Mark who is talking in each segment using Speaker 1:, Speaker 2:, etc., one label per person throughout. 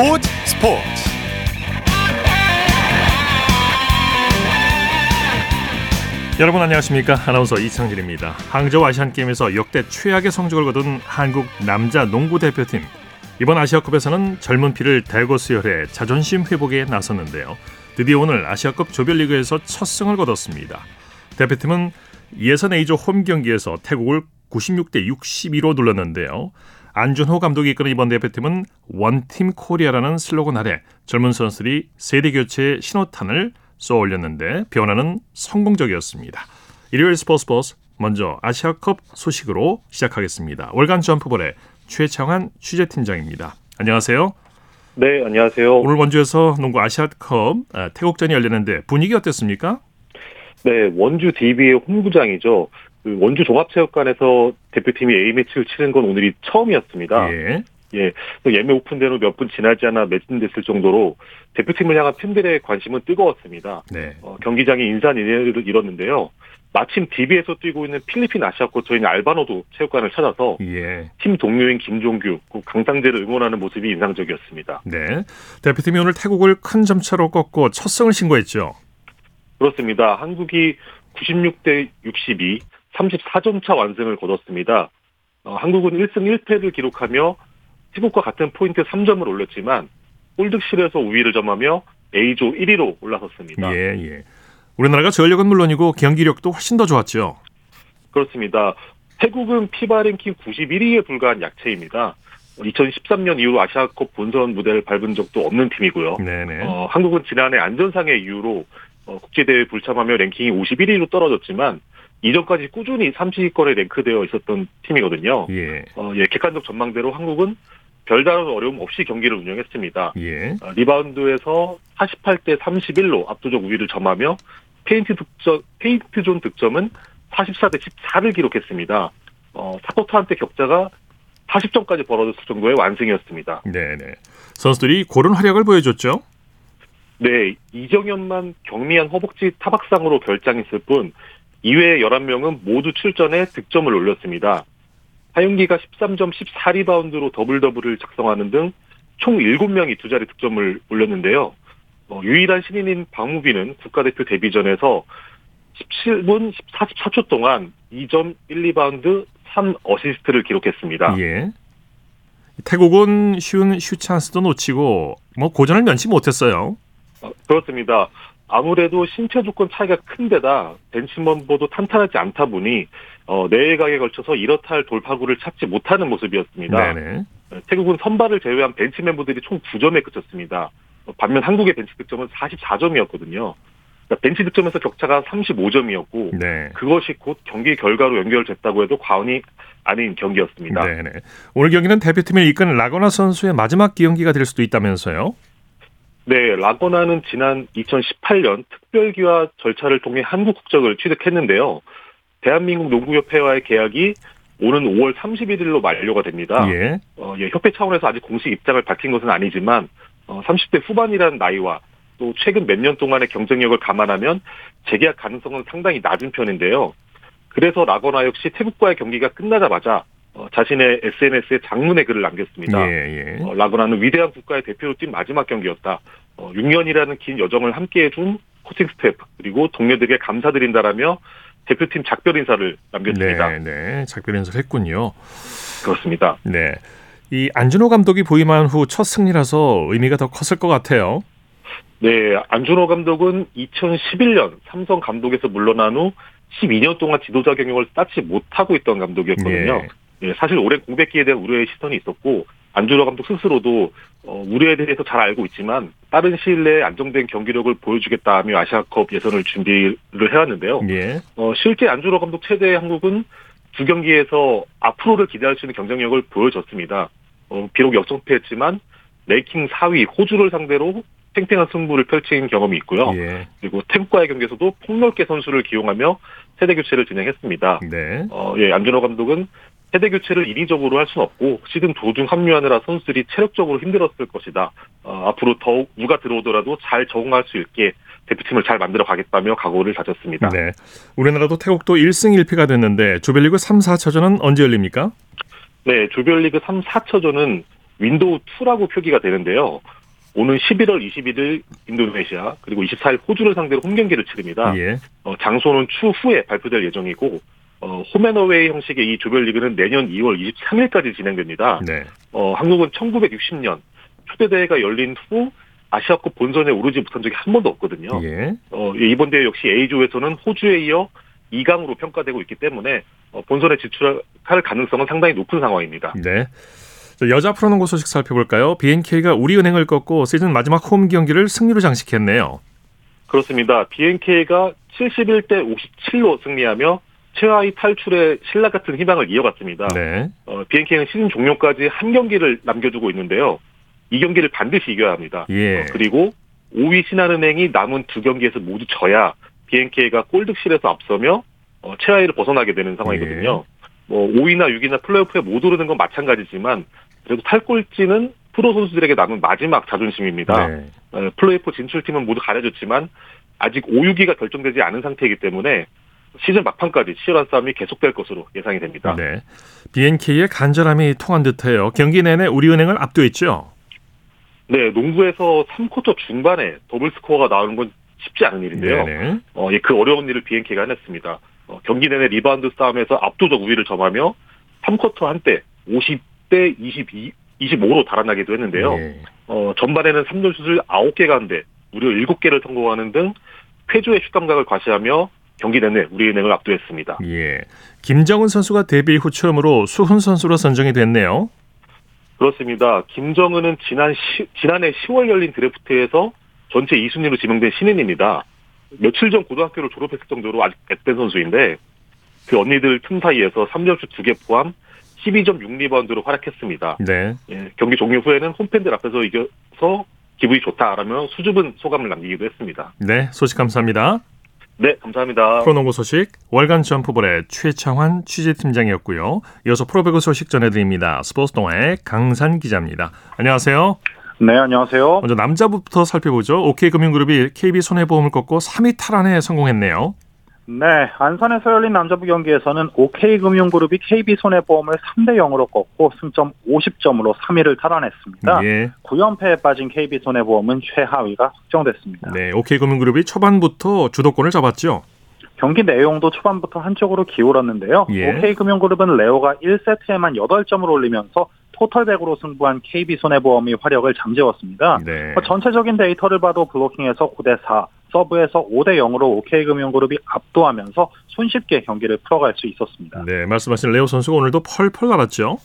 Speaker 1: 스포츠 스포츠. 여러분 안녕하십니까? 아나운서 이창진입니다. 항저우 아시안게임에서 역대 최악의 성적을 거둔 한국 남자 농구 대표팀. 이번 아시아컵에서는 젊은 피를 대거 수혈해 자존심 회복에 나섰는데요. 드디어 오늘 아시아컵 조별리그에서 첫 승을 거뒀습니다. 대표팀은 예선 A조 홈 경기에서 태국을 96대 62로 눌렀는데요 안준호 감독이 이끄는 이번 대표팀은 One Team Korea라는 슬로건 아래 젊은 선수들이 세대 교체 신호탄을 쏘아 올렸는데 변화는 성공적이었습니다. 일요일 스포츠 버스 먼저 아시아컵 소식으로 시작하겠습니다. 월간 점프볼의 최창환 취재팀장입니다. 안녕하세요.
Speaker 2: 네, 안녕하세요.
Speaker 1: 오늘 원주에서 농구 아시아컵 아, 태국전이 열렸는데 분위기 어땠습니까?
Speaker 2: 네, 원주 DB의 홈구장이죠. 그 원주 종합체육관에서 대표팀이 A매치를 치는 건 오늘이 처음이었습니다.
Speaker 1: 예.
Speaker 2: 예, 예매 오픈된 후 몇 분 지나지 않아 매진됐을 정도로 대표팀을 향한 팬들의 관심은 뜨거웠습니다.
Speaker 1: 네.
Speaker 2: 어, 경기장이 인산인해를 이뤘는데요. 마침 DB에서 뛰고 있는 필리핀 아시아 코처인 알바노도 체육관을 찾아서
Speaker 1: 예.
Speaker 2: 팀 동료인 김종규, 그 강상재를 응원하는 모습이 인상적이었습니다.
Speaker 1: 네. 대표팀이 오늘 태국을 큰 점차로 꺾고 첫 승을 신고했죠.
Speaker 2: 그렇습니다. 한국이 96대 62, 34점 차 완승을 거뒀습니다. 어, 한국은 1승 1패를 기록하며 태국과 같은 포인트 3점을 올렸지만 홀득실에서 우위를 점하며 A조 1위로 올라섰습니다.
Speaker 1: 예, 예. 우리나라가 전력은 물론이고 경기력도 훨씬 더 좋았죠.
Speaker 2: 그렇습니다. 태국은 피바 랭킹 91위에 불과한 약체입니다. 2013년 이후로 아시아컵 본선 무대를 밟은 적도 없는 팀이고요.
Speaker 1: 네네.
Speaker 2: 어, 한국은 지난해 안전상의 이유로 어, 국제대회 불참하며 랭킹이 51위로 떨어졌지만 이전까지 꾸준히 30위권에 랭크되어 있었던 팀이거든요.
Speaker 1: 예.
Speaker 2: 어, 예, 객관적 전망대로 한국은 별다른 어려움 없이 경기를 운영했습니다.
Speaker 1: 예.
Speaker 2: 어, 리바운드에서 48대 31로 압도적 우위를 점하며 페인트 득점, paint zone 득점은 44대 14를 기록했습니다. 어, 4쿼터 한때 격차가 40점까지 벌어졌을 정도의 완승이었습니다.
Speaker 1: 네네. 선수들이 고른 활약을 보여줬죠.
Speaker 2: 네, 이정현만 경미한 허벅지 타박상으로 결장했을 뿐 이외의 11명은 모두 출전해 득점을 올렸습니다. 하윤기가 13점 14리바운드로 double-double을 작성하는 등 총 7명이 두 자리 득점을 올렸는데요. 어, 유일한 신인인 박무빈은 국가대표 데뷔전에서 17분 44초 동안 2점 1리바운드 3어시스트를 기록했습니다.
Speaker 1: 예. 태국은 쉬운 슈 찬스도 놓치고 뭐 고전을 면치 못했어요.
Speaker 2: 어, 그렇습니다. 아무래도 신체 조건 차이가 큰 데다 벤치먼보도 탄탄하지 않다 보니 어, 내일각에 걸쳐서 이렇다 할 돌파구를 찾지 못하는 모습이었습니다.
Speaker 1: 네네.
Speaker 2: 태국은 선발을 제외한 벤치 멤버들이 총 9점에 그쳤습니다. 어, 반면 한국의 벤치 득점은 44점이었거든요. 그러니까 벤치 득점에서 격차가 35점이었고
Speaker 1: 네.
Speaker 2: 그것이 곧 경기 결과로 연결됐다고 해도 과언이 아닌 경기였습니다.
Speaker 1: 네네. 오늘 경기는 대표팀을 이끈 라거나 선수의 마지막 경기가 될 수도 있다면서요.
Speaker 2: 네, 라거나는 지난 2018년 특별기화 절차를 통해 한국 국적을 취득했는데요. 대한민국 농구협회와의 계약이 오는 5월 31일로 만료가 됩니다.
Speaker 1: 예.
Speaker 2: 어, 예, 협회 차원에서 아직 공식 입장을 밝힌 것은 아니지만 어, 30대 후반이라는 나이와 또 최근 몇 년 동안의 경쟁력을 감안하면 재계약 가능성은 상당히 낮은 편인데요. 그래서 라거나 역시 태국과의 경기가 끝나자마자 어, 자신의 SNS에 장문의 글을 남겼습니다.
Speaker 1: 예, 예.
Speaker 2: 어, 라거나는 위대한 국가의 대표로 뛴 마지막 경기였다. 어, 6년이라는 긴 여정을 함께해준 코칭 스태프 그리고 동료들에게 감사드린다라며 대표팀 작별 인사를 남겼습니다.
Speaker 1: 네, 네. 작별 인사를 했군요.
Speaker 2: 그렇습니다.
Speaker 1: 네. 이 안준호 감독이 부임한 후 첫 승리라서 의미가 더 컸을 것 같아요.
Speaker 2: 네, 안준호 감독은 2011년 삼성 감독에서 물러난 후 12년 동안 지도자 경력을 쌓지 못하고 있던 감독이었거든요.
Speaker 1: 예.
Speaker 2: 예, 사실 오랜 공백기에 대한 우려의 시선이 있었고 안준호 감독 스스로도 어, 우려에 대해서 잘 알고 있지만 빠른 시일 내에 안정된 경기력을 보여주겠다며 아시아컵 예선을 준비를 해왔는데요.
Speaker 1: 예.
Speaker 2: 어, 실제 안준호 감독 최대 한국은 두 경기에서 앞으로를 기대할 수 있는 경쟁력을 보여줬습니다. 어, 비록 역전패했지만 랭킹 4위 호주를 상대로 팽팽한 승부를 펼친 경험이 있고요.
Speaker 1: 예.
Speaker 2: 그리고 태국과의 경기에서도 폭넓게 선수를 기용하며 세대 교체를 진행했습니다.
Speaker 1: 네.
Speaker 2: 어, 예, 안준호 감독은 세대 교체를 인위적으로 할 수는 없고 시즌 도중 합류하느라 선수들이 체력적으로 힘들었을 것이다. 어, 앞으로 더욱 누가 들어오더라도 잘 적응할 수 있게 대표팀을 잘 만들어 가겠다며 각오를 다졌습니다.
Speaker 1: 네. 우리나라도 태국도 1승 1패가 됐는데 조별리그 3, 4차전은 언제 열립니까?
Speaker 2: 네, 조별리그 3, 4차전은 윈도우 2라고 표기가 되는데요. 오는 11월 21일 인도네시아 그리고 24일 호주를 상대로 홈 경기를 치릅니다.
Speaker 1: 예.
Speaker 2: 어, 장소는 추후에 발표될 예정이고 어, 홈앤어웨이 형식의 이 조별리그는 내년 2월 23일까지 진행됩니다.
Speaker 1: 네.
Speaker 2: 어, 한국은 1960년 초대 대회가 열린 후 아시아컵 본선에 오르지 못한 적이 한 번도 없거든요.
Speaker 1: 예.
Speaker 2: 어, 이번 대회 역시 A조에서는 호주에 이어 2강으로 평가되고 있기 때문에 어, 본선에 진출할 가능성은 상당히 높은 상황입니다.
Speaker 1: 네. 자, 여자 프로농구 소식 살펴볼까요? BNK가 우리은행을 꺾고 시즌 마지막 홈 경기를 승리로 장식했네요.
Speaker 2: 그렇습니다. BNK가 71대 57로 승리하며 최하위 탈출의 신라 같은 희망을 이어갔습니다.
Speaker 1: 네.
Speaker 2: 어, BNK는 시즌 종료까지 한 경기를 남겨두고 있는데요. 이 경기를 반드시 이겨야 합니다.
Speaker 1: 예.
Speaker 2: 어, 그리고 5위 신한은행이 남은 두 경기에서 모두 져야 BNK가 골득실에서 앞서며 어, 최하위를 벗어나게 되는 상황이거든요. 뭐 5위나 6위나 플레이오프에 못 오르는 건 마찬가지지만 그래도 탈골지는 프로 선수들에게 남은 마지막 자존심입니다.
Speaker 1: 네.
Speaker 2: 어, 플레이오프 진출팀은 모두 가려졌지만 아직 5, 6위가 결정되지 않은 상태이기 때문에 시즌 막판까지 치열한 싸움이 계속될 것으로 예상이 됩니다.
Speaker 1: 네. BNK의 간절함이 통한 듯해요. 경기 내내 우리은행을 압도했죠.
Speaker 2: 네, 농구에서 3쿼터 중반에 더블 스코어가 나오는 건 쉽지 않은 일인데요.
Speaker 1: 네네.
Speaker 2: 어, 예, 그 어려운 일을 BNK가 해냈습니다. 어, 경기 내내 리바운드 싸움에서 압도적 우위를 점하며 3쿼터 한때 50대 22, 25로 달아나기도 했는데요.
Speaker 1: 예.
Speaker 2: 어, 전반에는 3점 슛을 9개 가운데 무려 7개를 성공하는 등 쾌조의 슛 감각을 과시하며 경기 내내 우리은행을 압도했습니다.
Speaker 1: 예. 김정은 선수가 데뷔 후 처음으로 수훈 선수로 선정이 됐네요.
Speaker 2: 그렇습니다. 김정은은 지난 시, 지난해 10월 열린 드래프트에서 전체 2순위로 지명된 신인입니다. 며칠 전 고등학교를 졸업했을 정도로 아직 백된 선수인데 그 언니들 틈 사이에서 3점슛 2개 포함 12.6리바운드로 활약했습니다.
Speaker 1: 네.
Speaker 2: 예, 경기 종료 후에는 홈팬들 앞에서 이겨서 기분이 좋다라며 수줍은 소감을 남기기도 했습니다.
Speaker 1: 네. 소식 감사합니다.
Speaker 2: 네, 감사합니다.
Speaker 1: 프로농구 소식 월간 점프볼의 최창환 취재팀장이었고요. 이어서 프로배구 소식 전해드립니다. 스포츠 동아의 강산 기자입니다. 안녕하세요.
Speaker 3: 네, 안녕하세요.
Speaker 1: 먼저 남자부터 살펴보죠. OK금융그룹이 KB손해보험을 꺾고 3위 탈환에 성공했네요.
Speaker 3: 네, 안산에서 열린 남자부 경기에서는 OK금융그룹이 KB손해보험을 3대 0으로 꺾고 승점 50점으로 3위를 탈환했습니다.
Speaker 1: 예.
Speaker 3: 9연패에 빠진 KB손해보험은 최하위가 확정됐습니다.
Speaker 1: 네, OK금융그룹이 초반부터 주도권을 잡았죠.
Speaker 3: 경기 내용도 초반부터 한쪽으로 기울었는데요.
Speaker 1: 예.
Speaker 3: OK금융그룹은 레오가 1세트에만 8점을 올리면서 토탈백으로 승부한 KB손해보험이 화력을 잠재웠습니다.
Speaker 1: 네.
Speaker 3: 뭐 전체적인 데이터를 봐도 블로킹에서 9대4, 서브에서 5대 0으로 OK금융그룹이 압도하면서 손쉽게 경기를 풀어갈 수 있었습니다.
Speaker 1: 네, 말씀하신 레오 선수가 오늘도 펄펄 날았죠.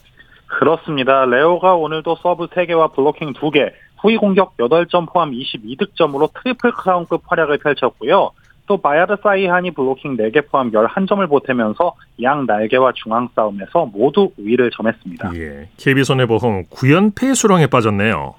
Speaker 3: 그렇습니다. 레오가 오늘도 서브 3개와 블로킹 2개, 후위 공격 8점 포함 22득점으로 트리플 크라운급 활약을 펼쳤고요. 또 바야르 사이한이 블로킹 4개 포함 11점을 보태면서 양 날개와 중앙 싸움에서 모두 우위를 점했습니다.
Speaker 1: 예. KB손해보험 9연패 수렁에 빠졌네요.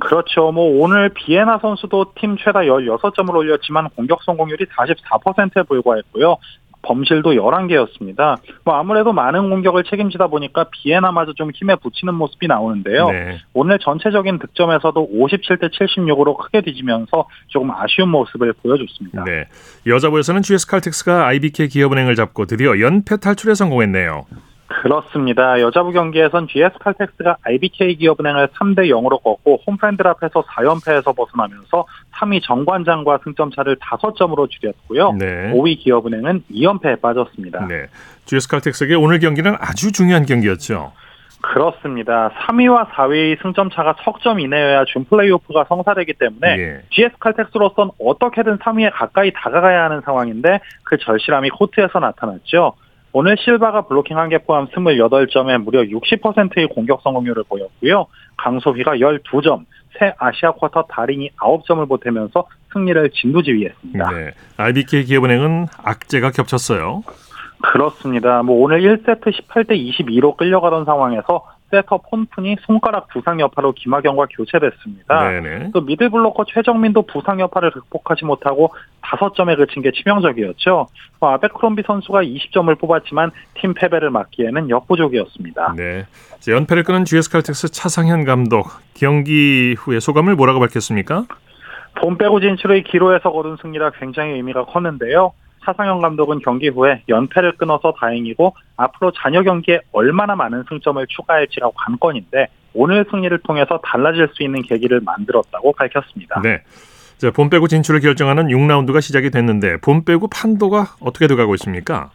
Speaker 3: 그렇죠. 뭐 오늘 비에나 선수도 팀 최다 16점을 올렸지만 공격 성공률이 44%에 불과했고요. 범실도 11개였습니다. 뭐 아무래도 많은 공격을 책임지다 보니까 비에나마저 좀 힘에 붙이는 모습이 나오는데요.
Speaker 1: 네.
Speaker 3: 오늘 전체적인 득점에서도 57대 76으로 크게 뒤지면서 조금 아쉬운 모습을 보여줬습니다.
Speaker 1: 네. 여자부에서는 GS칼텍스가 IBK 기업은행을 잡고 드디어 연패 탈출에 성공했네요.
Speaker 3: 그렇습니다. 여자부 경기에선 GS칼텍스가 IBK 기업은행을 3대 0으로 꺾고 홈팬들 앞에서 4연패에서 벗어나면서 3위 정관장과 승점 차를 5점으로 줄였고요.
Speaker 1: 네.
Speaker 3: 5위 기업은행은 2연패에 빠졌습니다.
Speaker 1: 네. GS칼텍스에게 오늘 경기는 아주 중요한 경기였죠.
Speaker 3: 그렇습니다. 3위와 4위 승점 차가 석 점 이내여야 준 플레이오프가 성사되기 때문에
Speaker 1: 예.
Speaker 3: GS칼텍스로선 어떻게든 3위에 가까이 다가가야 하는 상황인데 그 절실함이 코트에서 나타났죠. 오늘 실바가 블로킹 1개 포함 28점에 무려 60%의 공격 성공률을 보였고요. 강소희가 12점, 새 아시아 쿼터 달인이 9점을 보태면서 승리를 진두지휘했습니다.
Speaker 1: 네. IBK 기업은행은 악재가 겹쳤어요.
Speaker 3: 그렇습니다. 뭐 오늘 1세트 18대 22로 끌려가던 상황에서 세터 폰푼이 손가락 부상 여파로 김학영과 교체됐습니다.
Speaker 1: 네네.
Speaker 3: 또 미들블로커 최정민도 부상 여파를 극복하지 못하고 5점에 그친 게 치명적이었죠. 뭐 아베크롬비 선수가 20점을 뽑았지만 팀 패배를 막기에는 역부족이었습니다.
Speaker 1: 네. 연패를 끄는 GS칼텍스 차상현 감독 경기 후에 소감을 뭐라고 밝혔습니까?
Speaker 3: 본 빼고 진출의 기로에서 거둔 승리라 굉장히 의미가 컸는데요. 차상현 감독은 경기 후에 연패를 끊어서 다행이고 앞으로 잔여 경기에 얼마나 많은 승점을 추가할지가 관건인데 오늘 승리를 통해서 달라질 수 있는 계기를 만들었다고 밝혔습니다.
Speaker 1: 네. 자, 본 빼고 진출을 결정하는 6라운드가 시작이 됐는데 본 빼고 판도가 어떻게 돼가고 있습니까?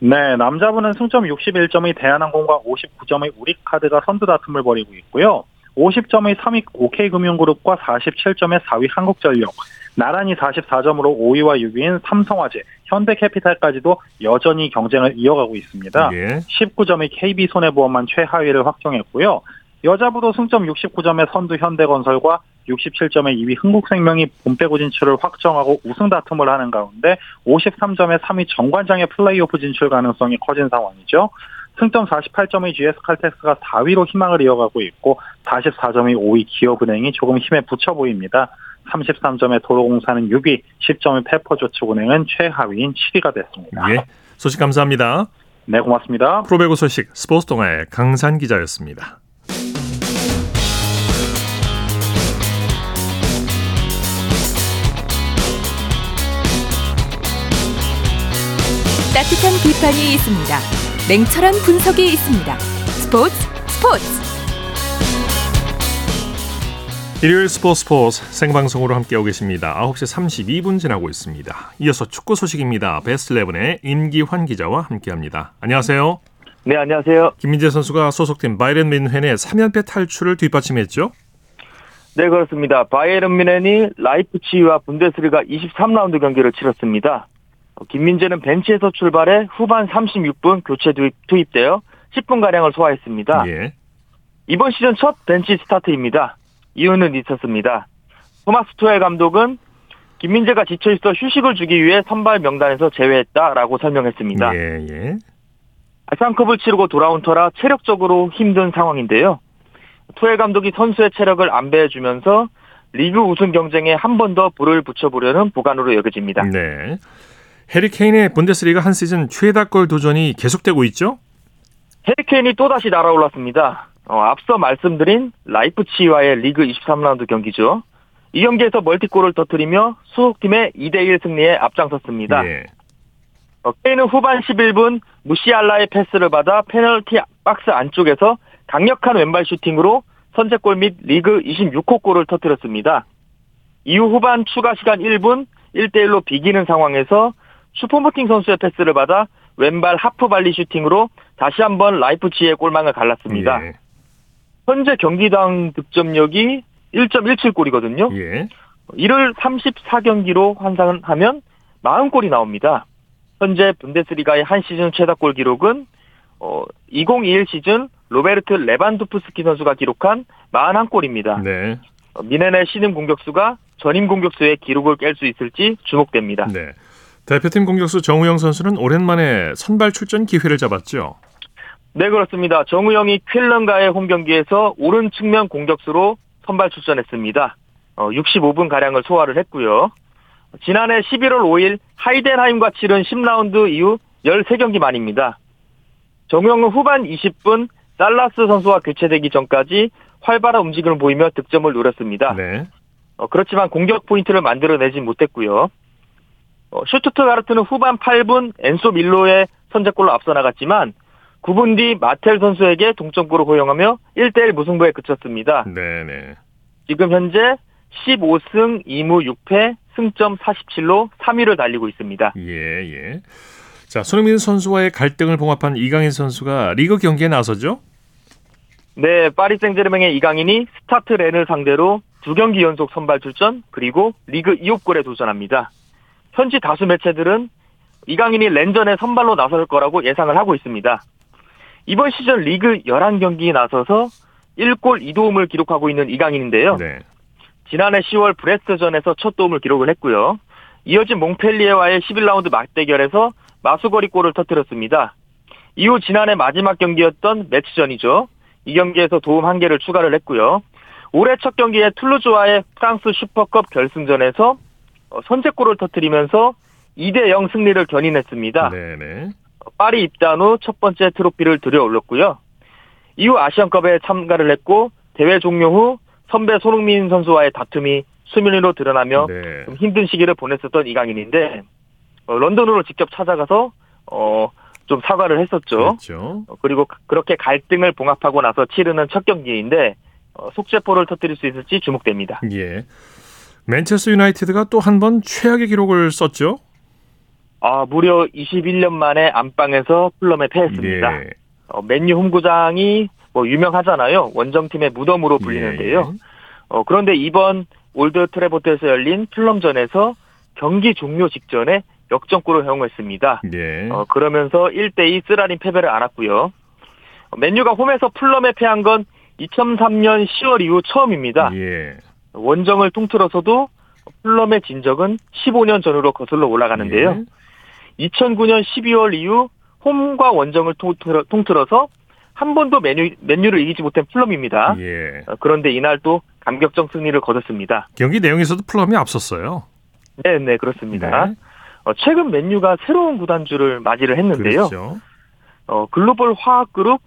Speaker 3: 네, 남자분은 승점 61점의 대한항공과 59점의 우리카드가 선두 다툼을 벌이고 있고요. 50점의 3위 OK금융그룹과 47점의 4위 한국전력, 나란히 44점으로 5위와 6위인 삼성화재, 현대캐피탈까지도 여전히 경쟁을 이어가고 있습니다.
Speaker 1: 예.
Speaker 3: 19점의 KB손해보험만 최하위를 확정했고요. 여자부도 승점 69점의 선두 현대건설과 67점의 2위 흥국생명이 본배구 진출을 확정하고 우승 다툼을 하는 가운데 53점의 3위 정관장의 플레이오프 진출 가능성이 커진 상황이죠. 승점 48점의 GS칼텍스가 4위로 희망을 이어가고 있고 44점의 5위 기업은행이 조금 힘에 붙여 보입니다. 33점의 도로공사는 6위, 10점의 페퍼저축은행은 최하위인 7위가 됐습니다.
Speaker 1: 예. 소식 감사합니다.
Speaker 3: 네, 고맙습니다.
Speaker 1: 프로배구 소식 스포츠 동아의 강산 기자였습니다.
Speaker 4: 따뜻한 비판이 있습니다. 냉철한 분석이 있습니다. 스포츠 스포츠
Speaker 1: 일요일 스포츠 스포츠 생방송으로 함께하고 계십니다. 9시 32분 지나고 있습니다. 이어서 축구 소식입니다. 베스트 11의 임기환 기자와 함께합니다. 안녕하세요.
Speaker 5: 네, 안녕하세요.
Speaker 1: 김민재 선수가 소속팀 바이런 민헨의 3연패 탈출을 뒷받침했죠?
Speaker 5: 네, 그렇습니다. 바이에른 미넨이 라이프치히와 분데스리가 23라운드 경기를 치렀습니다. 어, 김민재는 벤치에서 출발해 후반 36분 교체 투입, 투입되어 10분가량을 소화했습니다.
Speaker 1: 예.
Speaker 5: 이번 시즌 첫 벤치 스타트입니다. 이유는 있었습니다. 토마스 투엘 감독은 김민재가 지쳐있어 휴식을 주기 위해 선발 명단에서 제외했다라고 설명했습니다.
Speaker 1: 예, 예.
Speaker 5: 아시안컵을 치르고 돌아온 터라 체력적으로 힘든 상황인데요. 투엘 감독이 선수의 체력을 안배해주면서 리그 우승 경쟁에 한 번 더 불을 붙여보려는 보관으로 여겨집니다.
Speaker 1: 네. 해리 케인의 분데스리가 한 시즌 최다골 도전이 계속되고 있죠?
Speaker 5: 해리케인이 또다시 날아올랐습니다. 어, 앞서 말씀드린 라이프치히와의 리그 23라운드 경기죠. 이 경기에서 멀티골을 터뜨리며 소속팀의 2대1 승리에 앞장섰습니다.
Speaker 1: 예.
Speaker 5: 어, 케인은 후반 11분 무시알라의 패스를 받아 페널티 박스 안쪽에서 강력한 왼발 슈팅으로 선제골 및 리그 26호 골을 터뜨렸습니다. 이후 후반 추가 시간 1분 1대1로 비기는 상황에서 추포모팅 선수의 패스를 받아 왼발 하프 발리 슈팅으로 다시 한번 라이프치히의 골망을 갈랐습니다.
Speaker 1: 예.
Speaker 5: 현재 경기당 득점력이 1.17골이거든요.
Speaker 1: 예.
Speaker 5: 이를 34경기로 환산하면 40골이 나옵니다. 현재 분데스리가의 한 시즌 최다골 기록은 어, 2021 시즌 로베르트 레반도프스키 선수가 기록한 41골입니다.
Speaker 1: 네.
Speaker 5: 어, 뮌헨의 신임 공격수가 전임 공격수의 기록을 깰 수 있을지 주목됩니다.
Speaker 1: 네. 대표팀 공격수 정우영 선수는 오랜만에 선발 출전 기회를 잡았죠.
Speaker 5: 네, 그렇습니다. 정우영이 퀼런가의 홈 경기에서 오른 측면 공격수로 선발 출전했습니다. 어, 65분 가량을 소화를 했고요. 지난해 11월 5일 하이덴하임과 치른 10라운드 이후 13경기 만입니다. 정우영은 후반 20분 살라스 선수와 교체되기 전까지 활발한 움직임을 보이며 득점을 노렸습니다.
Speaker 1: 네.
Speaker 5: 어, 그렇지만 공격 포인트를 만들어내지 못했고요. 어, 슈투트가르트는 후반 8분 엔조 미요의 선제골로 앞서 나갔지만 9분 뒤 마텔 선수에게 동점골을 허용하며 1대1 무승부에 그쳤습니다.
Speaker 1: 네, 네.
Speaker 5: 지금 현재 15승 2무 6패 승점 47로 3위를 달리고 있습니다.
Speaker 1: 예, 예. 자, 손흥민 선수와의 갈등을 봉합한 이강인 선수가 리그 경기에 나서죠?
Speaker 5: 네, 파리 생제르맹의 이강인이 스타드 렌을 상대로 두 경기 연속 선발 출전 그리고 리그 2호 골에 도전합니다. 현지 다수 매체들은 이강인이 렌전에 선발로 나설 거라고 예상을 하고 있습니다. 이번 시즌 리그 11경기에 나서서 1골 2도움을 기록하고 있는 이강인인데요.
Speaker 1: 네.
Speaker 5: 지난해 10월 브레스트전에서 첫 도움을 기록을 했고요. 이어진 몽펠리에와의 11라운드 맞대결에서 마수걸이 골을 터뜨렸습니다. 이후 지난해 마지막 경기였던 매치전이죠. 이 경기에서 도움 한 개를 추가를 했고요. 올해 첫 경기에 툴루즈와의 프랑스 슈퍼컵 결승전에서 어, 선제골을 터뜨리면서 2대 0 승리를 견인했습니다.
Speaker 1: 네, 네.
Speaker 5: 파리 입단 후 첫 번째 트로피를 들여올렸고요. 이후 아시안컵에 참가를 했고 대회 종료 후 선배 손흥민 선수와의 다툼이 수면위로 드러나며
Speaker 1: 네.
Speaker 5: 좀 힘든 시기를 보냈었던 이강인인데 어, 런던으로 직접 찾아가서 어, 좀 사과를 했었죠.
Speaker 1: 그렇죠.
Speaker 5: 어, 그리고 그렇게 갈등을 봉합하고 나서 치르는 첫 경기인데 어, 속세포를 터뜨릴 수 있을지 주목됩니다.
Speaker 1: 예. 맨체스터 유나이티드가 또 한 번 최악의 기록을 썼죠.
Speaker 5: 아, 무려 21년 만에 안방에서 풀럼에 패했습니다.
Speaker 1: 예.
Speaker 5: 어, 맨유 홈구장이 뭐 유명하잖아요. 원정팀의 무덤으로 불리는데요.
Speaker 1: 예, 예.
Speaker 5: 어, 그런데 이번 올드 트래포드에서 열린 풀럼전에서 경기 종료 직전에 역전골을 허용했습니다.
Speaker 1: 예.
Speaker 5: 어, 그러면서 1대2 쓰라린 패배를 안았고요. 어, 맨유가 홈에서 풀럼에 패한 건 2003년 10월 이후 처음입니다.
Speaker 1: 예.
Speaker 5: 원정을 통틀어서도 풀럼에 진 적은 15년 전으로 거슬러 올라가는데요.
Speaker 1: 예.
Speaker 5: 2009년 12월 이후 홈과 원정을 통틀어, 통틀어서 한 번도 맨유, 맨유를 이기지 못한 풀럼입니다.
Speaker 1: 예.
Speaker 5: 어, 그런데 이날 또 감격적 승리를 거뒀습니다.
Speaker 1: 경기 내용에서도 풀럼이 앞섰어요.
Speaker 5: 네, 네, 그렇습니다.
Speaker 1: 네.
Speaker 5: 어, 최근 맨유가 새로운 구단주를 맞이를 했는데요.
Speaker 1: 그렇죠.
Speaker 5: 어, 글로벌 화학 그룹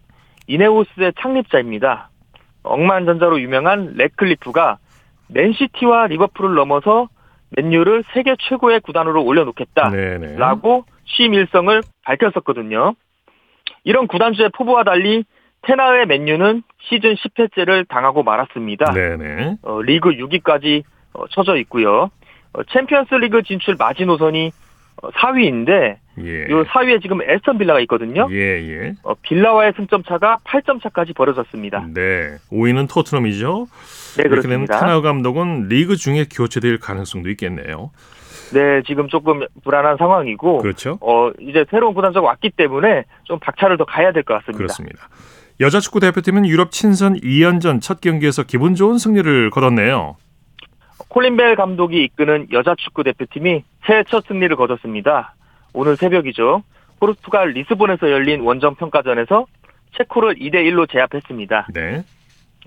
Speaker 5: 이네오스의 창립자입니다. 억만장자로 유명한 랫클리프가 맨시티와 리버풀을 넘어서 맨유를 세계 최고의 구단으로 올려놓겠다라고
Speaker 1: 네네.
Speaker 5: 취임 일성을 밝혔었거든요. 이런 구단주의 포부와 달리 텐하흐의 맨유는 시즌 10패째를 당하고 말았습니다.
Speaker 1: 네네.
Speaker 5: 어, 리그 6위까지 어, 쳐져 있고요. 어, 챔피언스 리그 진출 마지노선이 어, 4위인데
Speaker 1: 예.
Speaker 5: 이 4위에 지금 애스턴 빌라가 있거든요.
Speaker 1: 예, 예.
Speaker 5: 어, 빌라와의 승점 차가 8점 차까지 벌어졌습니다.
Speaker 1: 네. 5위는 토트넘이죠.
Speaker 5: 네,
Speaker 1: 이렇게 되면
Speaker 5: 그렇습니다.
Speaker 1: 텐하흐 감독은 리그 중에 교체될 가능성도 있겠네요.
Speaker 5: 네, 지금 조금 불안한 상황이고
Speaker 1: 그렇죠.
Speaker 5: 어, 이제 새로운 구단주가 왔기 때문에 좀 박차를 더 가해야 될 것 같습니다.
Speaker 1: 그렇습니다. 여자 축구 대표팀은 유럽 친선 2연전 첫 경기에서 기분 좋은 승리를 거뒀네요.
Speaker 5: 콜린 벨 감독이 이끄는 여자 축구 대표팀이 새해 첫 승리를 거뒀습니다. 오늘 새벽이죠. 포르투갈 리스본에서 열린 원정 평가전에서 체코를 2대 1로 제압했습니다.
Speaker 1: 네.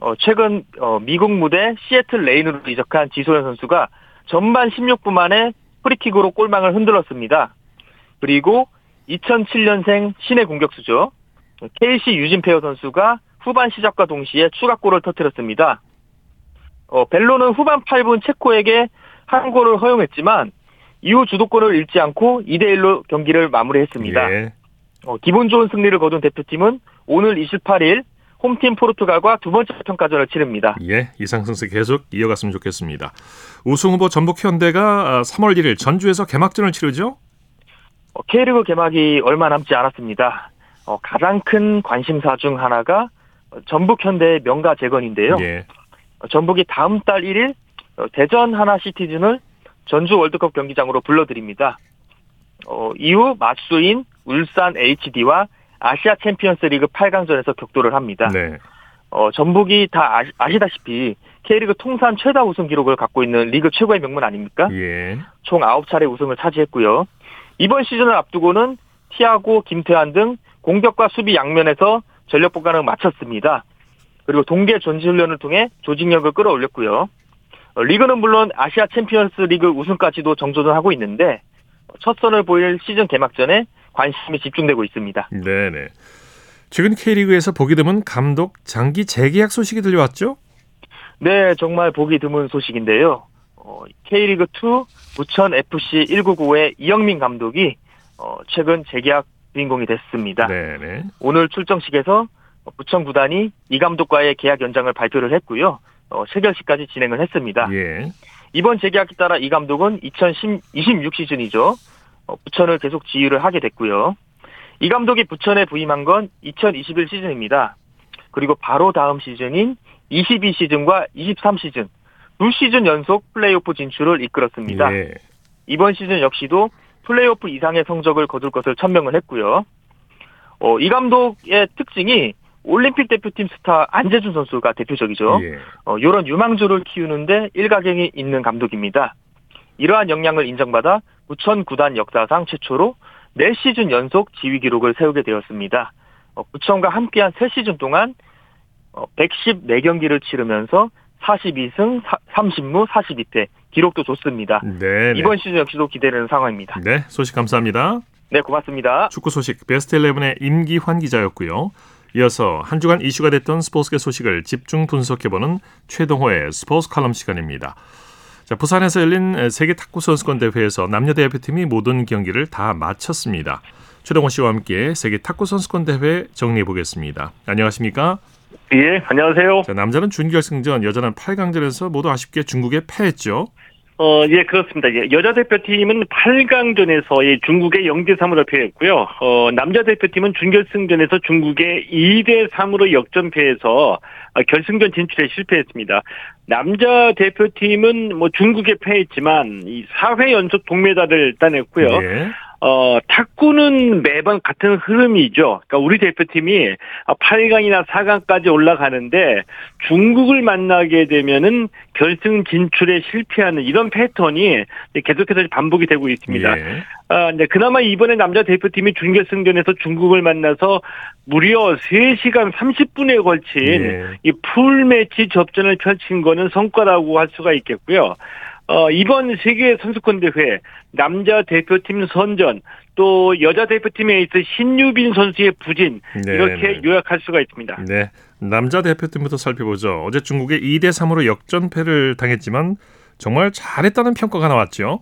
Speaker 5: 어, 최근 어, 미국 무대 시애틀 레인으로 이적한 지소연 선수가 전반 16분 만에 프리킥으로 골망을 흔들었습니다. 그리고 2007년생 신의 공격수죠. KC 유진페어 선수가 후반 시작과 동시에 추가골을 터뜨렸습니다. 어, 벨로는 후반 8분 체코에게 한 골을 허용했지만 이후 주도권을 잃지 않고 2대1로 경기를 마무리했습니다.
Speaker 1: 예.
Speaker 5: 어, 기분 좋은 승리를 거둔 대표팀은 오늘 28일 홈팀 포르투갈과 두 번째 평가전을 치릅니다.
Speaker 1: 예. 이상승세 계속 이어갔으면 좋겠습니다. 우승 후보 전북 현대가 3월 1일 전주에서 개막전을 치르죠?
Speaker 5: 어, K리그 개막이 얼마 남지 않았습니다. 어, 가장 큰 관심사 중 하나가 어, 전북 현대의 명가 재건인데요.
Speaker 1: 예.
Speaker 5: 어, 전북이 다음 달 1일 어, 대전 하나 시티즌을 전주 월드컵 경기장으로 불러들입니다. 어, 이후 맞수인 울산 HD와 아시아 챔피언스 리그 8강전에서 격돌을 합니다.
Speaker 1: 네.
Speaker 5: 어, 전북이 다 아시, 아시 다시피 K리그 통산 최다 우승 기록을 갖고 있는 리그 최고의 명문 아닙니까?
Speaker 1: 예.
Speaker 5: 총 9차례 우승을 차지했고요. 이번 시즌을 앞두고는 티아고, 김태환 등 공격과 수비 양면에서 전력 보강을 마쳤습니다. 그리고 동계 전지 훈련을 통해 조직력을 끌어올렸고요. 어, 리그는 물론 아시아 챔피언스 리그 우승까지도 정조준하고 있는데 첫 선을 보일 시즌 개막전에 관심이 집중되고 있습니다.
Speaker 1: 네네. 최근 K리그에서 보기 드문 감독 장기 재계약 소식이 들려왔죠?
Speaker 5: 네, 정말 보기 드문 소식인데요. 어, K리그 2 부천 FC 199의 이영민 감독이 어, 최근 재계약 주인공이 됐습니다.
Speaker 1: 네네.
Speaker 5: 오늘 출정식에서 부천 구단이 이 감독과의 계약 연장을 발표를 했고요. 어, 체결식까지 진행을 했습니다.
Speaker 1: 예.
Speaker 5: 이번 재계약에 따라 이 감독은 2026 시즌이죠. 어, 부천을 계속 지휘를 하게 됐고요. 이 감독이 부천에 부임한 건 2021 시즌입니다. 그리고 바로 다음 시즌인 22 시즌과 23 시즌 두 시즌 연속 플레이오프 진출을 이끌었습니다.
Speaker 1: 예.
Speaker 5: 이번 시즌 역시도 플레이오프 이상의 성적을 거둘 것을 천명을 했고요. 어, 이 감독의 특징이 올림픽 대표팀 스타 안재준 선수가 대표적이죠.
Speaker 1: 예.
Speaker 5: 어, 이런 유망주를 키우는데 일가견이 있는 감독입니다. 이러한 역량을 인정받아 부천 구단 역사상 최초로 4시즌 연속 지휘 기록을 세우게 되었습니다. 어, 부천과 함께한 3시즌 동안 어, 114경기를 치르면서 42승 30무 42패 기록도 좋습니다.
Speaker 1: 네.
Speaker 5: 이번 시즌 역시도 기대되는 상황입니다.
Speaker 1: 네, 소식 감사합니다.
Speaker 5: 네, 고맙습니다.
Speaker 1: 축구 소식 베스트 11의 임기환 기자였고요. 이어서 한 주간 이슈가 됐던 스포츠계 소식을 집중 분석해보는 최동호의 스포츠 칼럼 시간입니다. 자, 부산에서 열린 세계 탁구 선수권 대회에서 남녀 대표팀이 모든 경기를 다 마쳤습니다. 최동원 씨와 함께 세계 탁구 선수권 대회 정리해 보겠습니다. 안녕하십니까?
Speaker 6: 예, 안녕하세요.
Speaker 1: 자, 남자는 준결승전, 여자는 8강전에서 모두 아쉽게 중국에 패했죠.
Speaker 6: 어, 예, 그렇습니다. 예, 여자 대표팀은 8강전에서 예, 중국의 0대 3으로 패했고요. 어, 남자 대표팀은 준결승전에서 중국의 2대 3으로 역전패해서 어, 결승전 진출에 실패했습니다. 남자 대표팀은 뭐 중국에 패했지만 이 4회 연속 동메달을 따냈고요.
Speaker 1: 예.
Speaker 6: 어, 탁구는 매번 같은 흐름이죠. 그러니까 우리 대표팀이 8강이나 4강까지 올라가는데 중국을 만나게 되면은 결승 진출에 실패하는 이런 패턴이 계속해서 반복이 되고 있습니다.
Speaker 1: 예.
Speaker 6: 아, 이제 그나마 이번에 남자 대표팀이 준결승전에서 중국을 만나서 무려 3시간 30분에 걸친
Speaker 1: 예.
Speaker 6: 이 풀 매치 접전을 펼친 거는 성과라고 할 수가 있겠고요. 어, 이번 세계 선수권 대회 남자 대표팀 선전 또 여자 대표팀에 있어 신유빈 선수의 부진
Speaker 1: 네,
Speaker 6: 이렇게
Speaker 1: 네.
Speaker 6: 요약할 수가 있습니다.
Speaker 1: 네. 남자 대표팀부터 살펴보죠. 어제 중국에 2대 3으로 역전패를 당했지만 정말 잘했다는 평가가 나왔죠.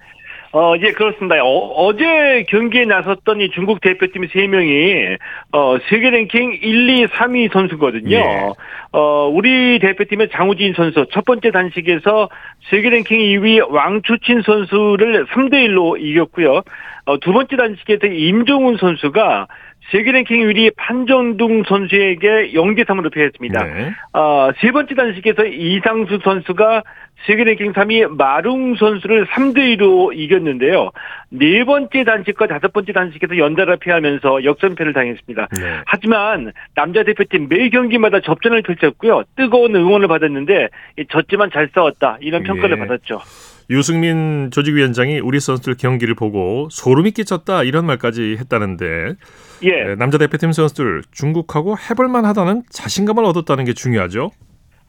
Speaker 6: 어, 예, 그렇습니다. 어, 제 경기에 나섰던 이 중국 대표팀 3명이, 어, 세계 랭킹 1, 2, 3위 선수거든요.
Speaker 1: 예.
Speaker 6: 어, 우리 대표팀의 장우진 선수, 첫 번째 단식에서 세계 랭킹 2위 왕추친 선수를 3대1로 이겼고요. 어, 두 번째 단식에서 임종훈 선수가 세계 랭킹 1위 판정둥 선수에게 0대 3으로 패했습니다.
Speaker 1: 네.
Speaker 6: 어, 세 번째 단식에서 이상수 선수가 세계 랭킹 3위 마룽 선수를 3대 2로 이겼는데요. 네 번째 단식과 다섯 번째 단식에서 연달아 패하면서 역전패를 당했습니다.
Speaker 1: 네.
Speaker 6: 하지만 남자 대표팀 매 경기마다 접전을 펼쳤고요. 뜨거운 응원을 받았는데 이 졌지만 잘 싸웠다 이런 평가를
Speaker 1: 예.
Speaker 6: 받았죠.
Speaker 1: 유승민 조직위원장이 우리 선수들 경기를 보고 소름이 끼쳤다 이런 말까지 했다는데
Speaker 6: 예.
Speaker 1: 네, 남자 대표팀 선수들 중국하고 해볼만 하다는 자신감을 얻었다는 게 중요하죠.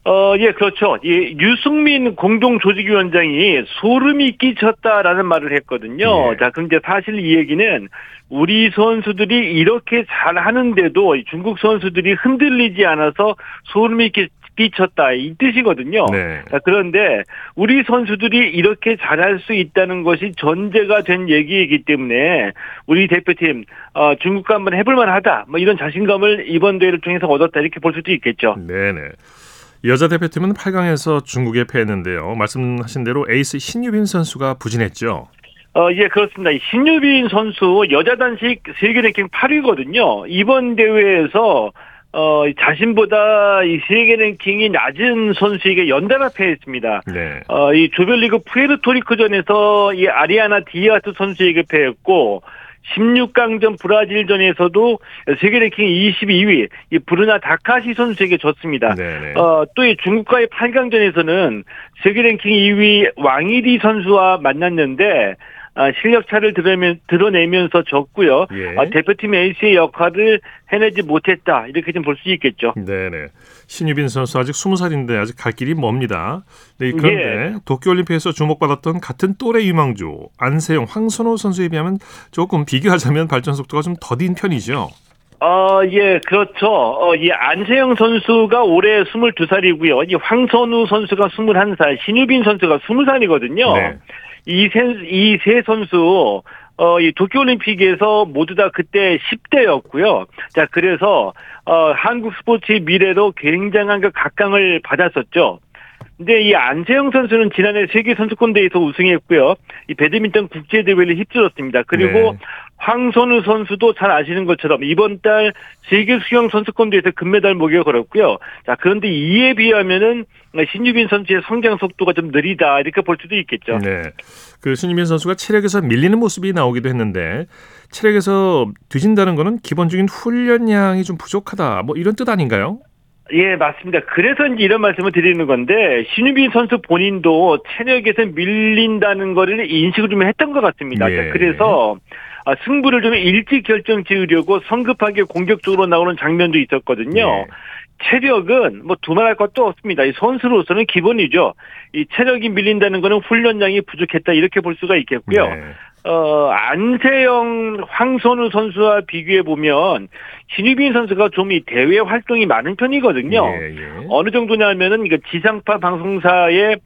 Speaker 6: 어, 예, 그렇죠. 이 유승민 공동조직위원장이 소름이 끼쳤다라는 말을 했거든요.
Speaker 1: 예.
Speaker 6: 자, 그런데 사실 이 얘기는 우리 선수들이 이렇게 잘하는데도 이 중국 선수들이 흔들리지 않아서 소름이 끼, 끼쳤다 이 뜻이거든요.
Speaker 1: 네.
Speaker 6: 자, 그런데 우리 선수들이 이렇게 잘할 수 있다는 것이 전제가 된 얘기이기 때문에 우리 대표팀 어, 중국과 한번 해볼만 하다. 뭐 이런 자신감을 이번 대회를 통해서 얻었다 이렇게 볼 수도 있겠죠.
Speaker 1: 네네. 여자 대표팀은 8강에서 중국에 패했는데요. 말씀하신 대로 에이스 신유빈 선수가 부진했죠.
Speaker 6: 어, 예, 그렇습니다. 이 신유빈 선수 여자 단식 세계 랭킹 8위거든요. 이번 대회에서 어, 자신보다 이 세계 랭킹이 낮은 선수에게 연달아 패했습니다.
Speaker 1: 네.
Speaker 6: 어, 이 조별리그 푸에르토리코전에서 이 아리아나 디아스 선수에게 패했고 16강전 브라질전에서도 세계 랭킹 22위 이 브루나 다카시 선수에게 졌습니다.
Speaker 1: 네네.
Speaker 6: 어, 또 이 중국과의 8강전에서는 세계 랭킹 2위 왕이리 선수와 만났는데 아, 실력 차를 드러내면, 드러내면서 졌고요.
Speaker 1: 예.
Speaker 6: 아, 대표팀 에이스의 역할을 해내지 못했다. 이렇게 좀 볼 수 있겠죠.
Speaker 1: 네네. 신유빈 선수 아직 20살인데 아직 갈 길이 멉니다. 네, 그런데 도쿄올림픽에서 주목받았던 같은 또래 유망주 안세영, 황선호 선수에 비하면 조금 비교하자면 발전 속도가 좀 더딘 편이죠.
Speaker 6: 어, 예, 그렇죠. 어, 이 안세영 선수가 올해 22살이고요. 이 황선우 선수가 21살, 신유빈 선수가 20살이거든요.
Speaker 1: 네.
Speaker 6: 이 세, 이세 선수, 어, 이 도쿄올림픽에서 모두 다 그때 10대였고요. 자, 그래서, 어, 한국 스포츠의 미래로 굉장한 그 각광을 받았었죠. 근데 이 안세영 선수는 지난해 세계 선수권대회에서 우승했고요. 이 배드민턴 국제 대회를 휩쓸었습니다. 그리고
Speaker 1: 네.
Speaker 6: 황선우 선수도 잘 아시는 것처럼 이번 달 세계 수영 선수권대회에서 금메달 목에 걸었고요. 자, 그런데 이에 비하면은 신유빈 선수의 성장 속도가 좀 느리다 이렇게 볼 수도 있겠죠.
Speaker 1: 네. 그 신유빈 선수가 체력에서 밀리는 모습이 나오기도 했는데 체력에서 뒤진다는 거는 기본적인 훈련량이 좀 부족하다. 뭐 이런 뜻 아닌가요?
Speaker 6: 예, 맞습니다. 그래서 이제 이런 말씀을 드리는 건데, 신유빈 선수 본인도 체력에서 밀린다는 거를 인식을 좀 했던 것 같습니다.
Speaker 1: 예.
Speaker 6: 자, 그래서 아, 승부를 좀 일찍 결정 지으려고 성급하게 공격적으로 나오는 장면도 있었거든요.
Speaker 1: 예.
Speaker 6: 체력은 뭐 두말할 것도 없습니다. 이 선수로서는 기본이죠. 이 체력이 밀린다는 거는 훈련량이 부족했다 이렇게 볼 수가 있겠고요.
Speaker 1: 네.
Speaker 6: 어, 안세영, 황선우 선수와 비교해 보면 신유빈 선수가 좀 이 대외 활동이 많은 편이거든요.
Speaker 1: 예, 예.
Speaker 6: 어느 정도냐면은 이거 지상파 방송사의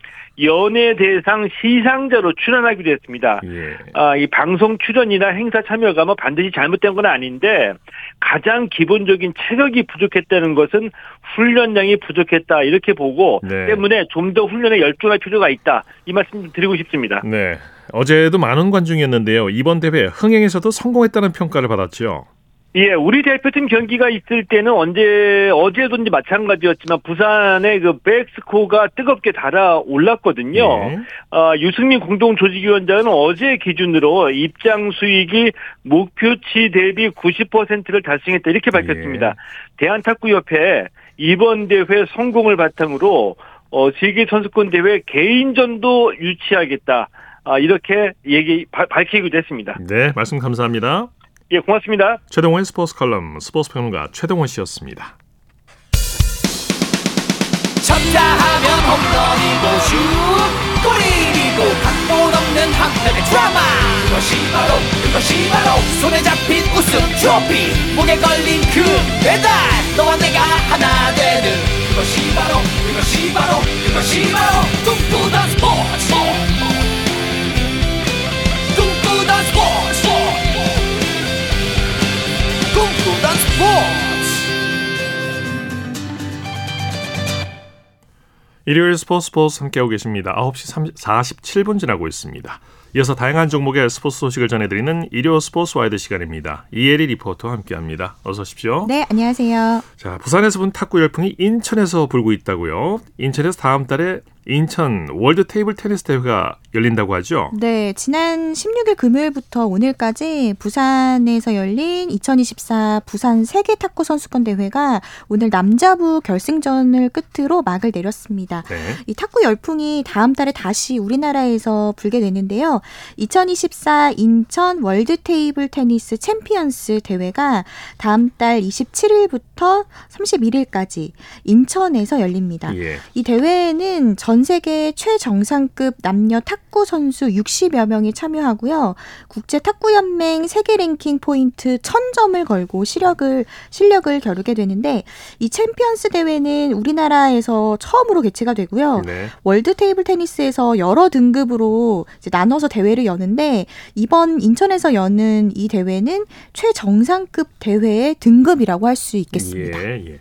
Speaker 6: 연예 대상 시상자로 출연하기도 했습니다.
Speaker 1: 예.
Speaker 6: 아, 이 방송 출연이나 행사 참여가 뭐 반드시 잘못된 건 아닌데 가장 기본적인 체력이 부족했다는 것은 훈련량이 부족했다 이렇게 보고
Speaker 1: 네.
Speaker 6: 때문에 좀 더 훈련에 열중할 필요가 있다 이 말씀 좀 드리고 싶습니다.
Speaker 1: 네. 어제도 많은 관중이었는데요. 이번 대회 흥행에서도 성공했다는 평가를 받았죠.
Speaker 6: 예, 우리 대표팀 경기가 있을 때는 언제 어제도 이제 마찬가지였지만 부산의 그 백스코가 뜨겁게 달아올랐거든요.
Speaker 1: 예.
Speaker 6: 어, 유승민 공동 조직위원장은 어제 기준으로 입장 수익이 목표치 대비 90%를 달성했다 이렇게 밝혔습니다.
Speaker 1: 예.
Speaker 6: 대한탁구협회 이번 대회 성공을 바탕으로 어, 세계 선수권 대회 개인전도 유치하겠다. 아, 이렇게 얘기 바- 밝히기도 했습니다.
Speaker 1: 네, 말씀 감사합니다.
Speaker 6: 예, 고맙습니다.
Speaker 1: 최동호의 스포츠 칼럼 스포츠 평론가 최동원 씨였습니다.
Speaker 7: 쳤다 하면 홈런이고 슛 골이고 각본 없는 한편의 드라마 그것이 바로 그것이 바로 손에 잡힌 우승 트로피 목에 걸린 그 배달 너와 내가 하나 되는 그것이 바로 그것이 바로 그것이 바로 꿈꾸던 스포츠 꿈꾸던 스포츠 꿈꾸던 스포츠
Speaker 1: 일요일 스포츠 스포츠 함께하고 계십니다. 9시 47분 지나고 있습니다. 이어서 다양한 종목의 스포츠 소식을 전해드리는 일요 스포츠 와이드 시간입니다. 이혜리 리포터와 함께합니다. 어서 오십시오.
Speaker 8: 네, 안녕하세요.
Speaker 1: 자, 부산에서 분 탁구 열풍이 인천에서 불고 있다고요. 인천에서 다음 달에 인천 월드 테이블 테니스 대회가 열린다고 하죠.
Speaker 8: 네, 지난 16일 금요일부터 오늘까지 부산에서 열린 2024 부산 세계 탁구 선수권 대회가 오늘 남자부 결승전을 끝으로 막을 내렸습니다.
Speaker 1: 네.
Speaker 8: 이 탁구 열풍이 다음 달에 다시 우리나라에서 불게 되는데요. 2024 인천 월드 테이블 테니스 챔피언스 대회가 다음 달 27일부터 31일까지 인천에서 열립니다.
Speaker 1: 예.
Speaker 8: 이 대회에는 전 세계 최정상급 남녀 탁구 선수 60여 명이 참여하고요. 국제 탁구 연맹 세계 랭킹 포인트 1000점을 걸고 시력을 실력을 겨루게 되는데 이 챔피언스 대회는 우리나라에서 처음으로 개최가 되고요.
Speaker 1: 네.
Speaker 8: 월드 테이블 테니스에서 여러 등급으로 나눠서 대회를 여는데 이번 인천에서 여는 이 대회는 최정상급 대회의 등급이라고 할 수 있겠습니다.
Speaker 1: 예, 예.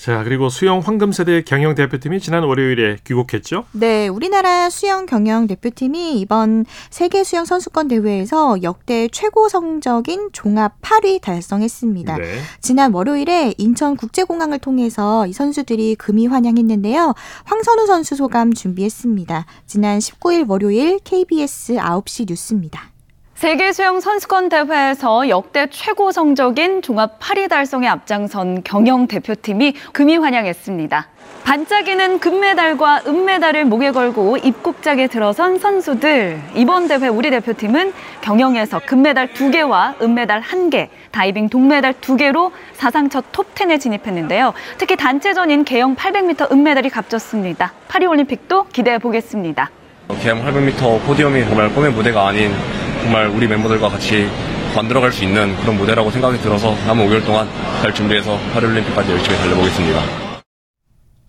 Speaker 1: 자, 그리고 수영 황금 세대 경영 대표팀이 지난 월요일에 귀국했죠.
Speaker 8: 네, 우리나라 수영 경영 대표팀이 이번 세계 수영 선수권 대회에서 역대 최고 성적인 종합 8위 달성했습니다.
Speaker 1: 네.
Speaker 8: 지난 월요일에 인천 국제공항을 통해서 이 선수들이 금의환향했는데요. 황선우 선수 소감 준비했습니다. 지난 19일 월요일 KBS 9시 뉴스입니다.
Speaker 9: 세계 수영 선수권 대회에서 역대 최고 성적인 종합 8위 달성에 앞장선 경영 대표팀이 금이 환영했습니다. 반짝이는 금메달과 은메달을 목에 걸고 입국장에 들어선 선수들. 이번 대회 우리 대표팀은 경영에서 금메달 2개와 은메달 1개, 다이빙 동메달 2개로 사상 첫 톱10에 진입했는데요. 특히 단체전인 개영 800m 은메달이 값졌습니다. 파리올림픽도 기대해 보겠습니다.
Speaker 10: 계영 800m podium이 정말 꿈의 무대가 아닌 정말 우리 멤버들과 같이 만들어갈 수 있는 그런 무대라고 생각이 들어서 남은 5개월 동안 잘 준비해서 파리올림픽까지 열심히 달려보겠습니다.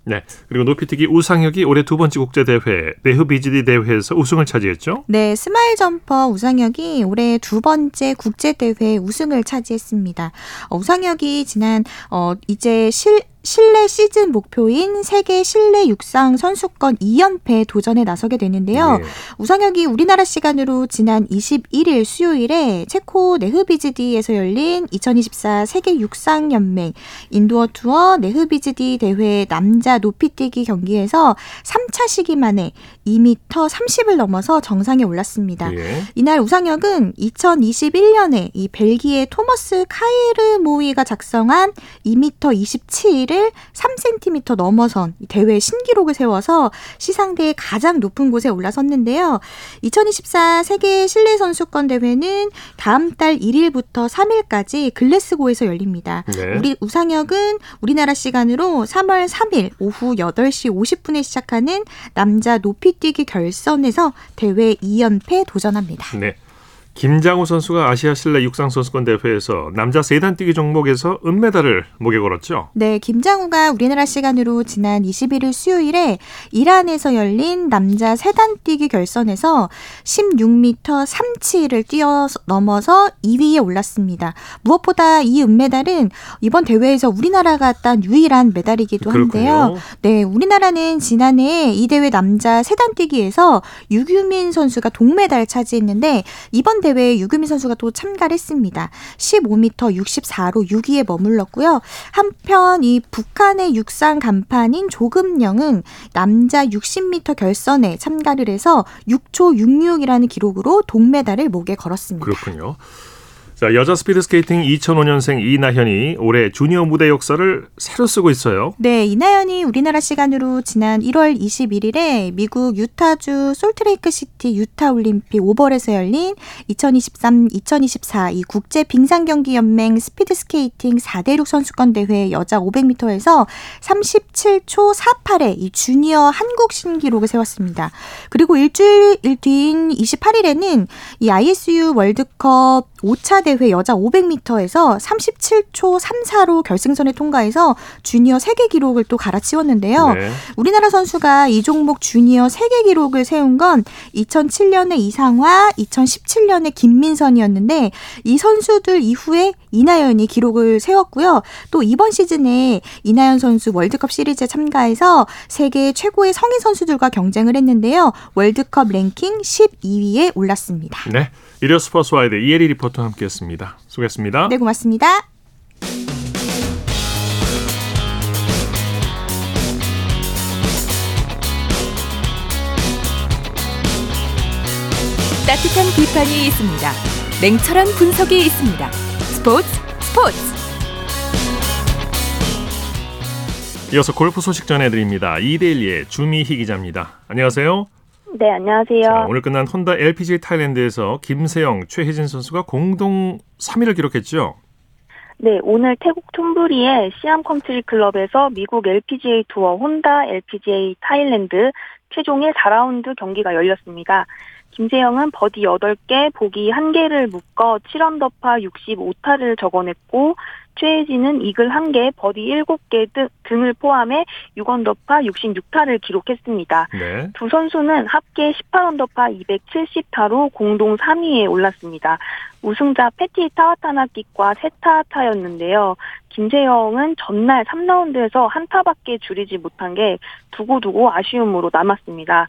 Speaker 1: 네. 그리고 높이뛰기 우상혁이 올해 두 번째 국제 대회 네흐비즈디 대회에서 우승을 차지했죠.
Speaker 8: 네, 스마일 점퍼 우상혁이 올해 두 번째 국제 대회 우승을 차지했습니다. 어, 우상혁이 지난 어 이제 실 실내 시즌 목표인 세계 실내 육상 선수권 2연패 도전에 나서게 되는데요.
Speaker 1: 예.
Speaker 8: 우상혁이 우리나라 시간으로 지난 21일 수요일에 체코 네흐비즈디에서 열린 2024 세계 육상 연맹 인도어 투어 네흐비즈디 대회 남자 높이뛰기 경기에서 3차 시기 만에 2m 30을 넘어서 정상에 올랐습니다.
Speaker 1: 예.
Speaker 8: 이날 우상혁은 2021년에 이 벨기에 토머스 카이르 모이가 작성한 2m 27을 3cm 넘어선 이 대회 신기록을 세워서 시상대의 가장 높은 곳에 올라섰는데요. 2024 세계 실내 선수권 대회는 다음 달 1일부터 3일까지 글래스고에서 열립니다.
Speaker 1: 네.
Speaker 8: 우리 우상혁은 우리나라 시간으로 3월 3일 오후 8시 50분에 시작하는 남자 높이뛰기 결선에서 대회 2연패 도전합니다.
Speaker 1: 네. 김장우 선수가 아시아 실내 육상 선수권 대회에서 남자 세단 뛰기 종목에서 은메달을 목에 걸었죠.
Speaker 8: 네, 김장우가 우리나라 시간으로 지난 21일 수요일에 이란에서 열린 남자 세단 뛰기 결선에서 16m 37을 뛰어 넘어서 2위에 올랐습니다. 무엇보다 이 은메달은 이번 대회에서 우리나라가 딴 유일한 메달이기도 한데요.
Speaker 1: 그렇군요.
Speaker 8: 네, 우리나라는 지난해 이 대회 남자 세단 뛰기에서 유규민 선수가 동메달 차지했는데 이번 대회에 유규민 선수가 또 참가를 했습니다. 15m 64로 6위에 머물렀고요. 한편 이 북한의 육상 간판인 조금영은 남자 60m 결선에 참가를 해서 6초 66이라는 기록으로 동메달을 목에 걸었습니다.
Speaker 1: 그렇군요. 자, 여자 스피드 스케이팅 2005년생 이나현이 올해 주니어 무대 역사를 새로 쓰고 있어요.
Speaker 8: 네, 이나현이 우리나라 시간으로 지난 1월 21일에 미국 유타주 솔트레이크 시티 유타 올림픽 오벌에서 열린 2023-2024 이 국제 빙상 경기 연맹 스피드 스케이팅 4대륙 선수권 대회 여자 500m에서 37초 48의 이 주니어 한국 신기록을 세웠습니다. 그리고 일주일 뒤인 28일에는 이 ISU 월드컵 5차 대회 여자 500m에서 37초 34로 결승선에 통과해서 주니어 세계 기록을 또 갈아치웠는데요.
Speaker 1: 네.
Speaker 8: 우리나라 선수가 이 종목 주니어 세계 기록을 세운 건 2007년에 이상화, 2017년에 김민선이었는데 이 선수들 이후에 이나현이 기록을 세웠고요. 또 이번 시즌에 이나현 선수 월드컵 시리즈에 참가해서 세계 최고의 성인 선수들과 경쟁을 했는데요. 월드컵 랭킹 12위에 올랐습니다.
Speaker 1: 네. 일요 스포츠 와이드 이혜리 리포터와 함께했습니다. 수고했습니다.
Speaker 8: 네, 고맙습니다.
Speaker 4: 따뜻한 비판이 있습니다. 냉철한 분석이 있습니다. 스포츠 스포츠.
Speaker 1: 이어서 골프 소식 전해드립니다. 이데일리의 주미희 기자입니다. 안녕하세요.
Speaker 11: 네, 안녕하세요.
Speaker 1: 자, 오늘 끝난 혼다 LPGA 타일랜드에서 김세영, 최혜진 선수가 공동 3위를 기록했죠.
Speaker 11: 네, 오늘 태국 톰부리의 시암 컨트리 클럽에서 미국 LPGA 투어 혼다 LPGA 타일랜드 최종의 4라운드 경기가 열렸습니다. 김세영은 버디 8개, 보기 1개를 묶어 7언더파 65타를 적어냈고 최혜진은 이글 1개, 버디 7개 등, 등을 포함해 6언더파 66타를 기록했습니다.
Speaker 1: 네.
Speaker 11: 두 선수는 합계 18언더파 270타로 공동 3위에 올랐습니다. 우승자 패티 타와타나낏과 세 타 차였는데요. 김세영은 전날 3라운드에서 한 타밖에 줄이지 못한 게 두고두고 아쉬움으로 남았습니다.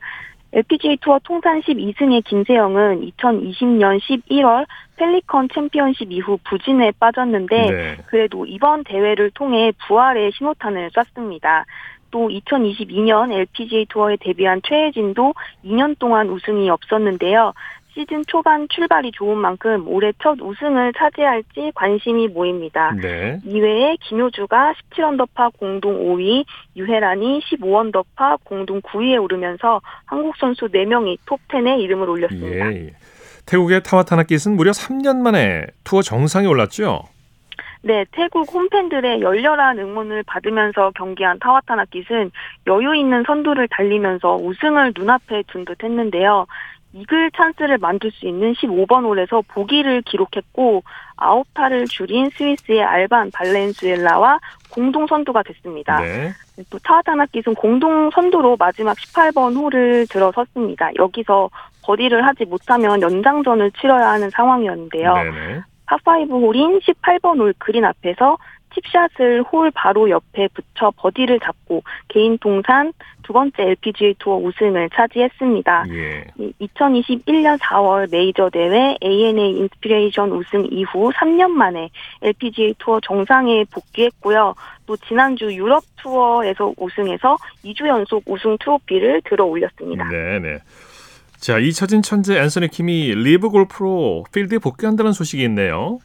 Speaker 11: LPGA 투어 통산 12승의 김세영은 2020년 11월 펠리컨 챔피언십 이후 부진에 빠졌는데
Speaker 1: 네.
Speaker 11: 그래도 이번 대회를 통해 부활의 신호탄을 쐈습니다. 또 2022년 LPGA 투어에 데뷔한 최혜진도 2년 동안 우승이 없었는데요. 시즌 초반 출발이 좋은 만큼 올해 첫 우승을 차지할지 관심이 모입니다.
Speaker 1: 네.
Speaker 11: 이외에 김효주가 17언더파 공동 5위, 유혜란이 15언더파 공동 9위에 오르면서 한국 선수 4명이 톱10에 이름을 올렸습니다.
Speaker 1: 예. 예. 태국의 타와타나깃은 무려 3년 만에 투어 정상에 올랐죠.
Speaker 11: 네, 태국 홈팬들의 열렬한 응원을 받으면서 경기한 타와타나깃은 여유 있는 선두를 달리면서 우승을 눈앞에 둔 듯 했는데요. 이글 찬스를 만들 수 있는 15번 홀에서 보기를 기록했고 9타를 줄인 스위스의 알반 발렌수엘라와 공동 선두가 됐습니다.
Speaker 1: 네.
Speaker 11: 또 타와타나낏은 공동 선두로 마지막 18번 홀을 들어섰습니다. 여기서 버디를 하지 못하면 연장전을 치러야 하는 상황이었는데요.
Speaker 1: 네네.
Speaker 11: 파5 홀인 18번 홀 그린 앞에서 칩샷을 홀 바로 옆에 붙여 버디를 잡고 개인 통산 두 번째 LPGA 투어 우승을 차지했습니다.
Speaker 1: 예.
Speaker 11: 2021년 4월 메이저 대회 ANA 인스피레이션 우승 이후 3년 만에 LPGA 투어 정상에 복귀했고요. 또 지난주 유럽 투어에서 우승해서 2주 연속 우승 트로피를 들어 올렸습니다.
Speaker 1: 네 네. 자, 잊혀진 천재 앤서니 킴이 리브 골프로 필드에 복귀한다는 소식이 있네요.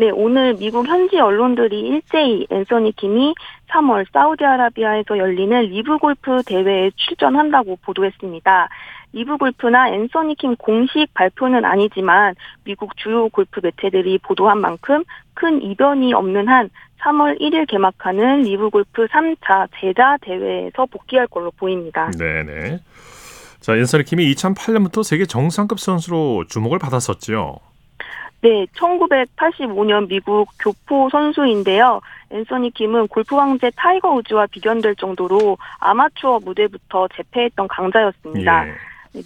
Speaker 11: 네, 오늘 미국 현지 언론들이 일제히 앤서니 킴이 3월 사우디아라비아에서 열리는 리브 골프 대회에 출전한다고 보도했습니다. 리브 골프나 앤서니 킴 공식 발표는 아니지만 미국 주요 골프 매체들이 보도한 만큼 큰 이변이 없는 한 3월 1일 개막하는 리브 골프 3차 제다 대회에서 복귀할 걸로 보입니다.
Speaker 1: 네네. 자, 앤서니 킴이 2008년부터 세계 정상급 선수로 주목을 받았었죠.
Speaker 11: 네, 1985년 미국 교포 선수인데요. 앤서니 킴은 골프 황제 타이거 우즈와 비견될 정도로 아마추어 무대부터 제패했던 강자였습니다.
Speaker 1: 예.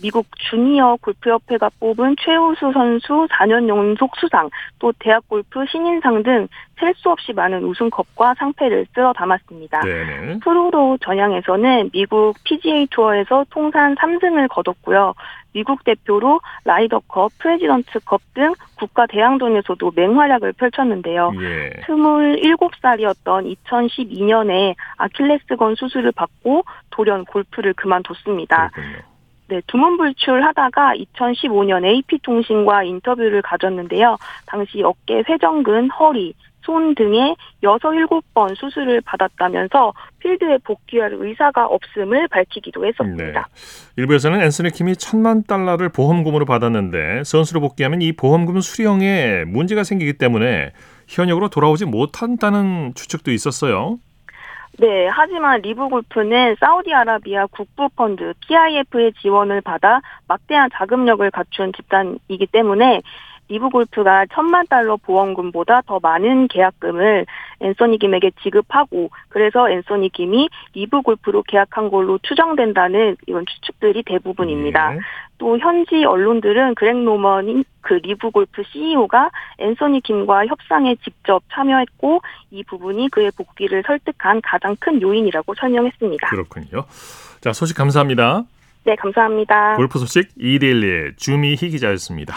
Speaker 11: 미국 주니어 골프협회가 뽑은 최우수 선수 4년 연속 수상, 또 대학 골프 신인상 등 셀 수 없이 많은 우승컵과 상패를 쓸어 담았습니다.
Speaker 1: 네네.
Speaker 11: 프로로 전향해서는 미국 PGA 투어에서 통산 3승을 거뒀고요. 미국 대표로 라이더컵, 프레지던트컵 등 국가 대항전에서도 맹활약을 펼쳤는데요.
Speaker 1: 예.
Speaker 11: 27살이었던 2012년에 아킬레스건 수술을 받고 돌연 골프를 그만뒀습니다.
Speaker 1: 그렇군요.
Speaker 11: 네, 두문불출하다가 2015년 AP통신과 인터뷰를 가졌는데요. 당시 어깨 회전근, 허리, 손 등에 6, 7번 수술을 받았다면서 필드에 복귀할 의사가 없음을 밝히기도 했었습니다.
Speaker 1: 일부에서는 앤서니 킴이 천만 달러를 보험금으로 받았는데 선수로 복귀하면 이 보험금 수령에 문제가 생기기 때문에 현역으로 돌아오지 못한다는 추측도 있었어요.
Speaker 11: 네, 하지만 리브 골프는 사우디아라비아 국부 펀드 PIF의 지원을 받아 막대한 자금력을 갖춘 집단이기 때문에 리브 골프가 천만 달러 보험금보다 더 많은 계약금을 앤서니 김에게 지급하고 그래서 앤서니 김이 리브 골프로 계약한 걸로 추정된다는 이런 추측들이 대부분입니다.
Speaker 1: 예.
Speaker 11: 또 현지 언론들은 그렉 노먼인 그 리브 골프 CEO가 앤서니 김과 협상에 직접 참여했고 이 부분이 그의 복귀를 설득한 가장 큰 요인이라고 설명했습니다.
Speaker 1: 그렇군요. 자, 소식 감사합니다.
Speaker 11: 네, 감사합니다.
Speaker 1: 골프 소식 이데일리의 주미희 기자였습니다.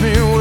Speaker 12: reminds me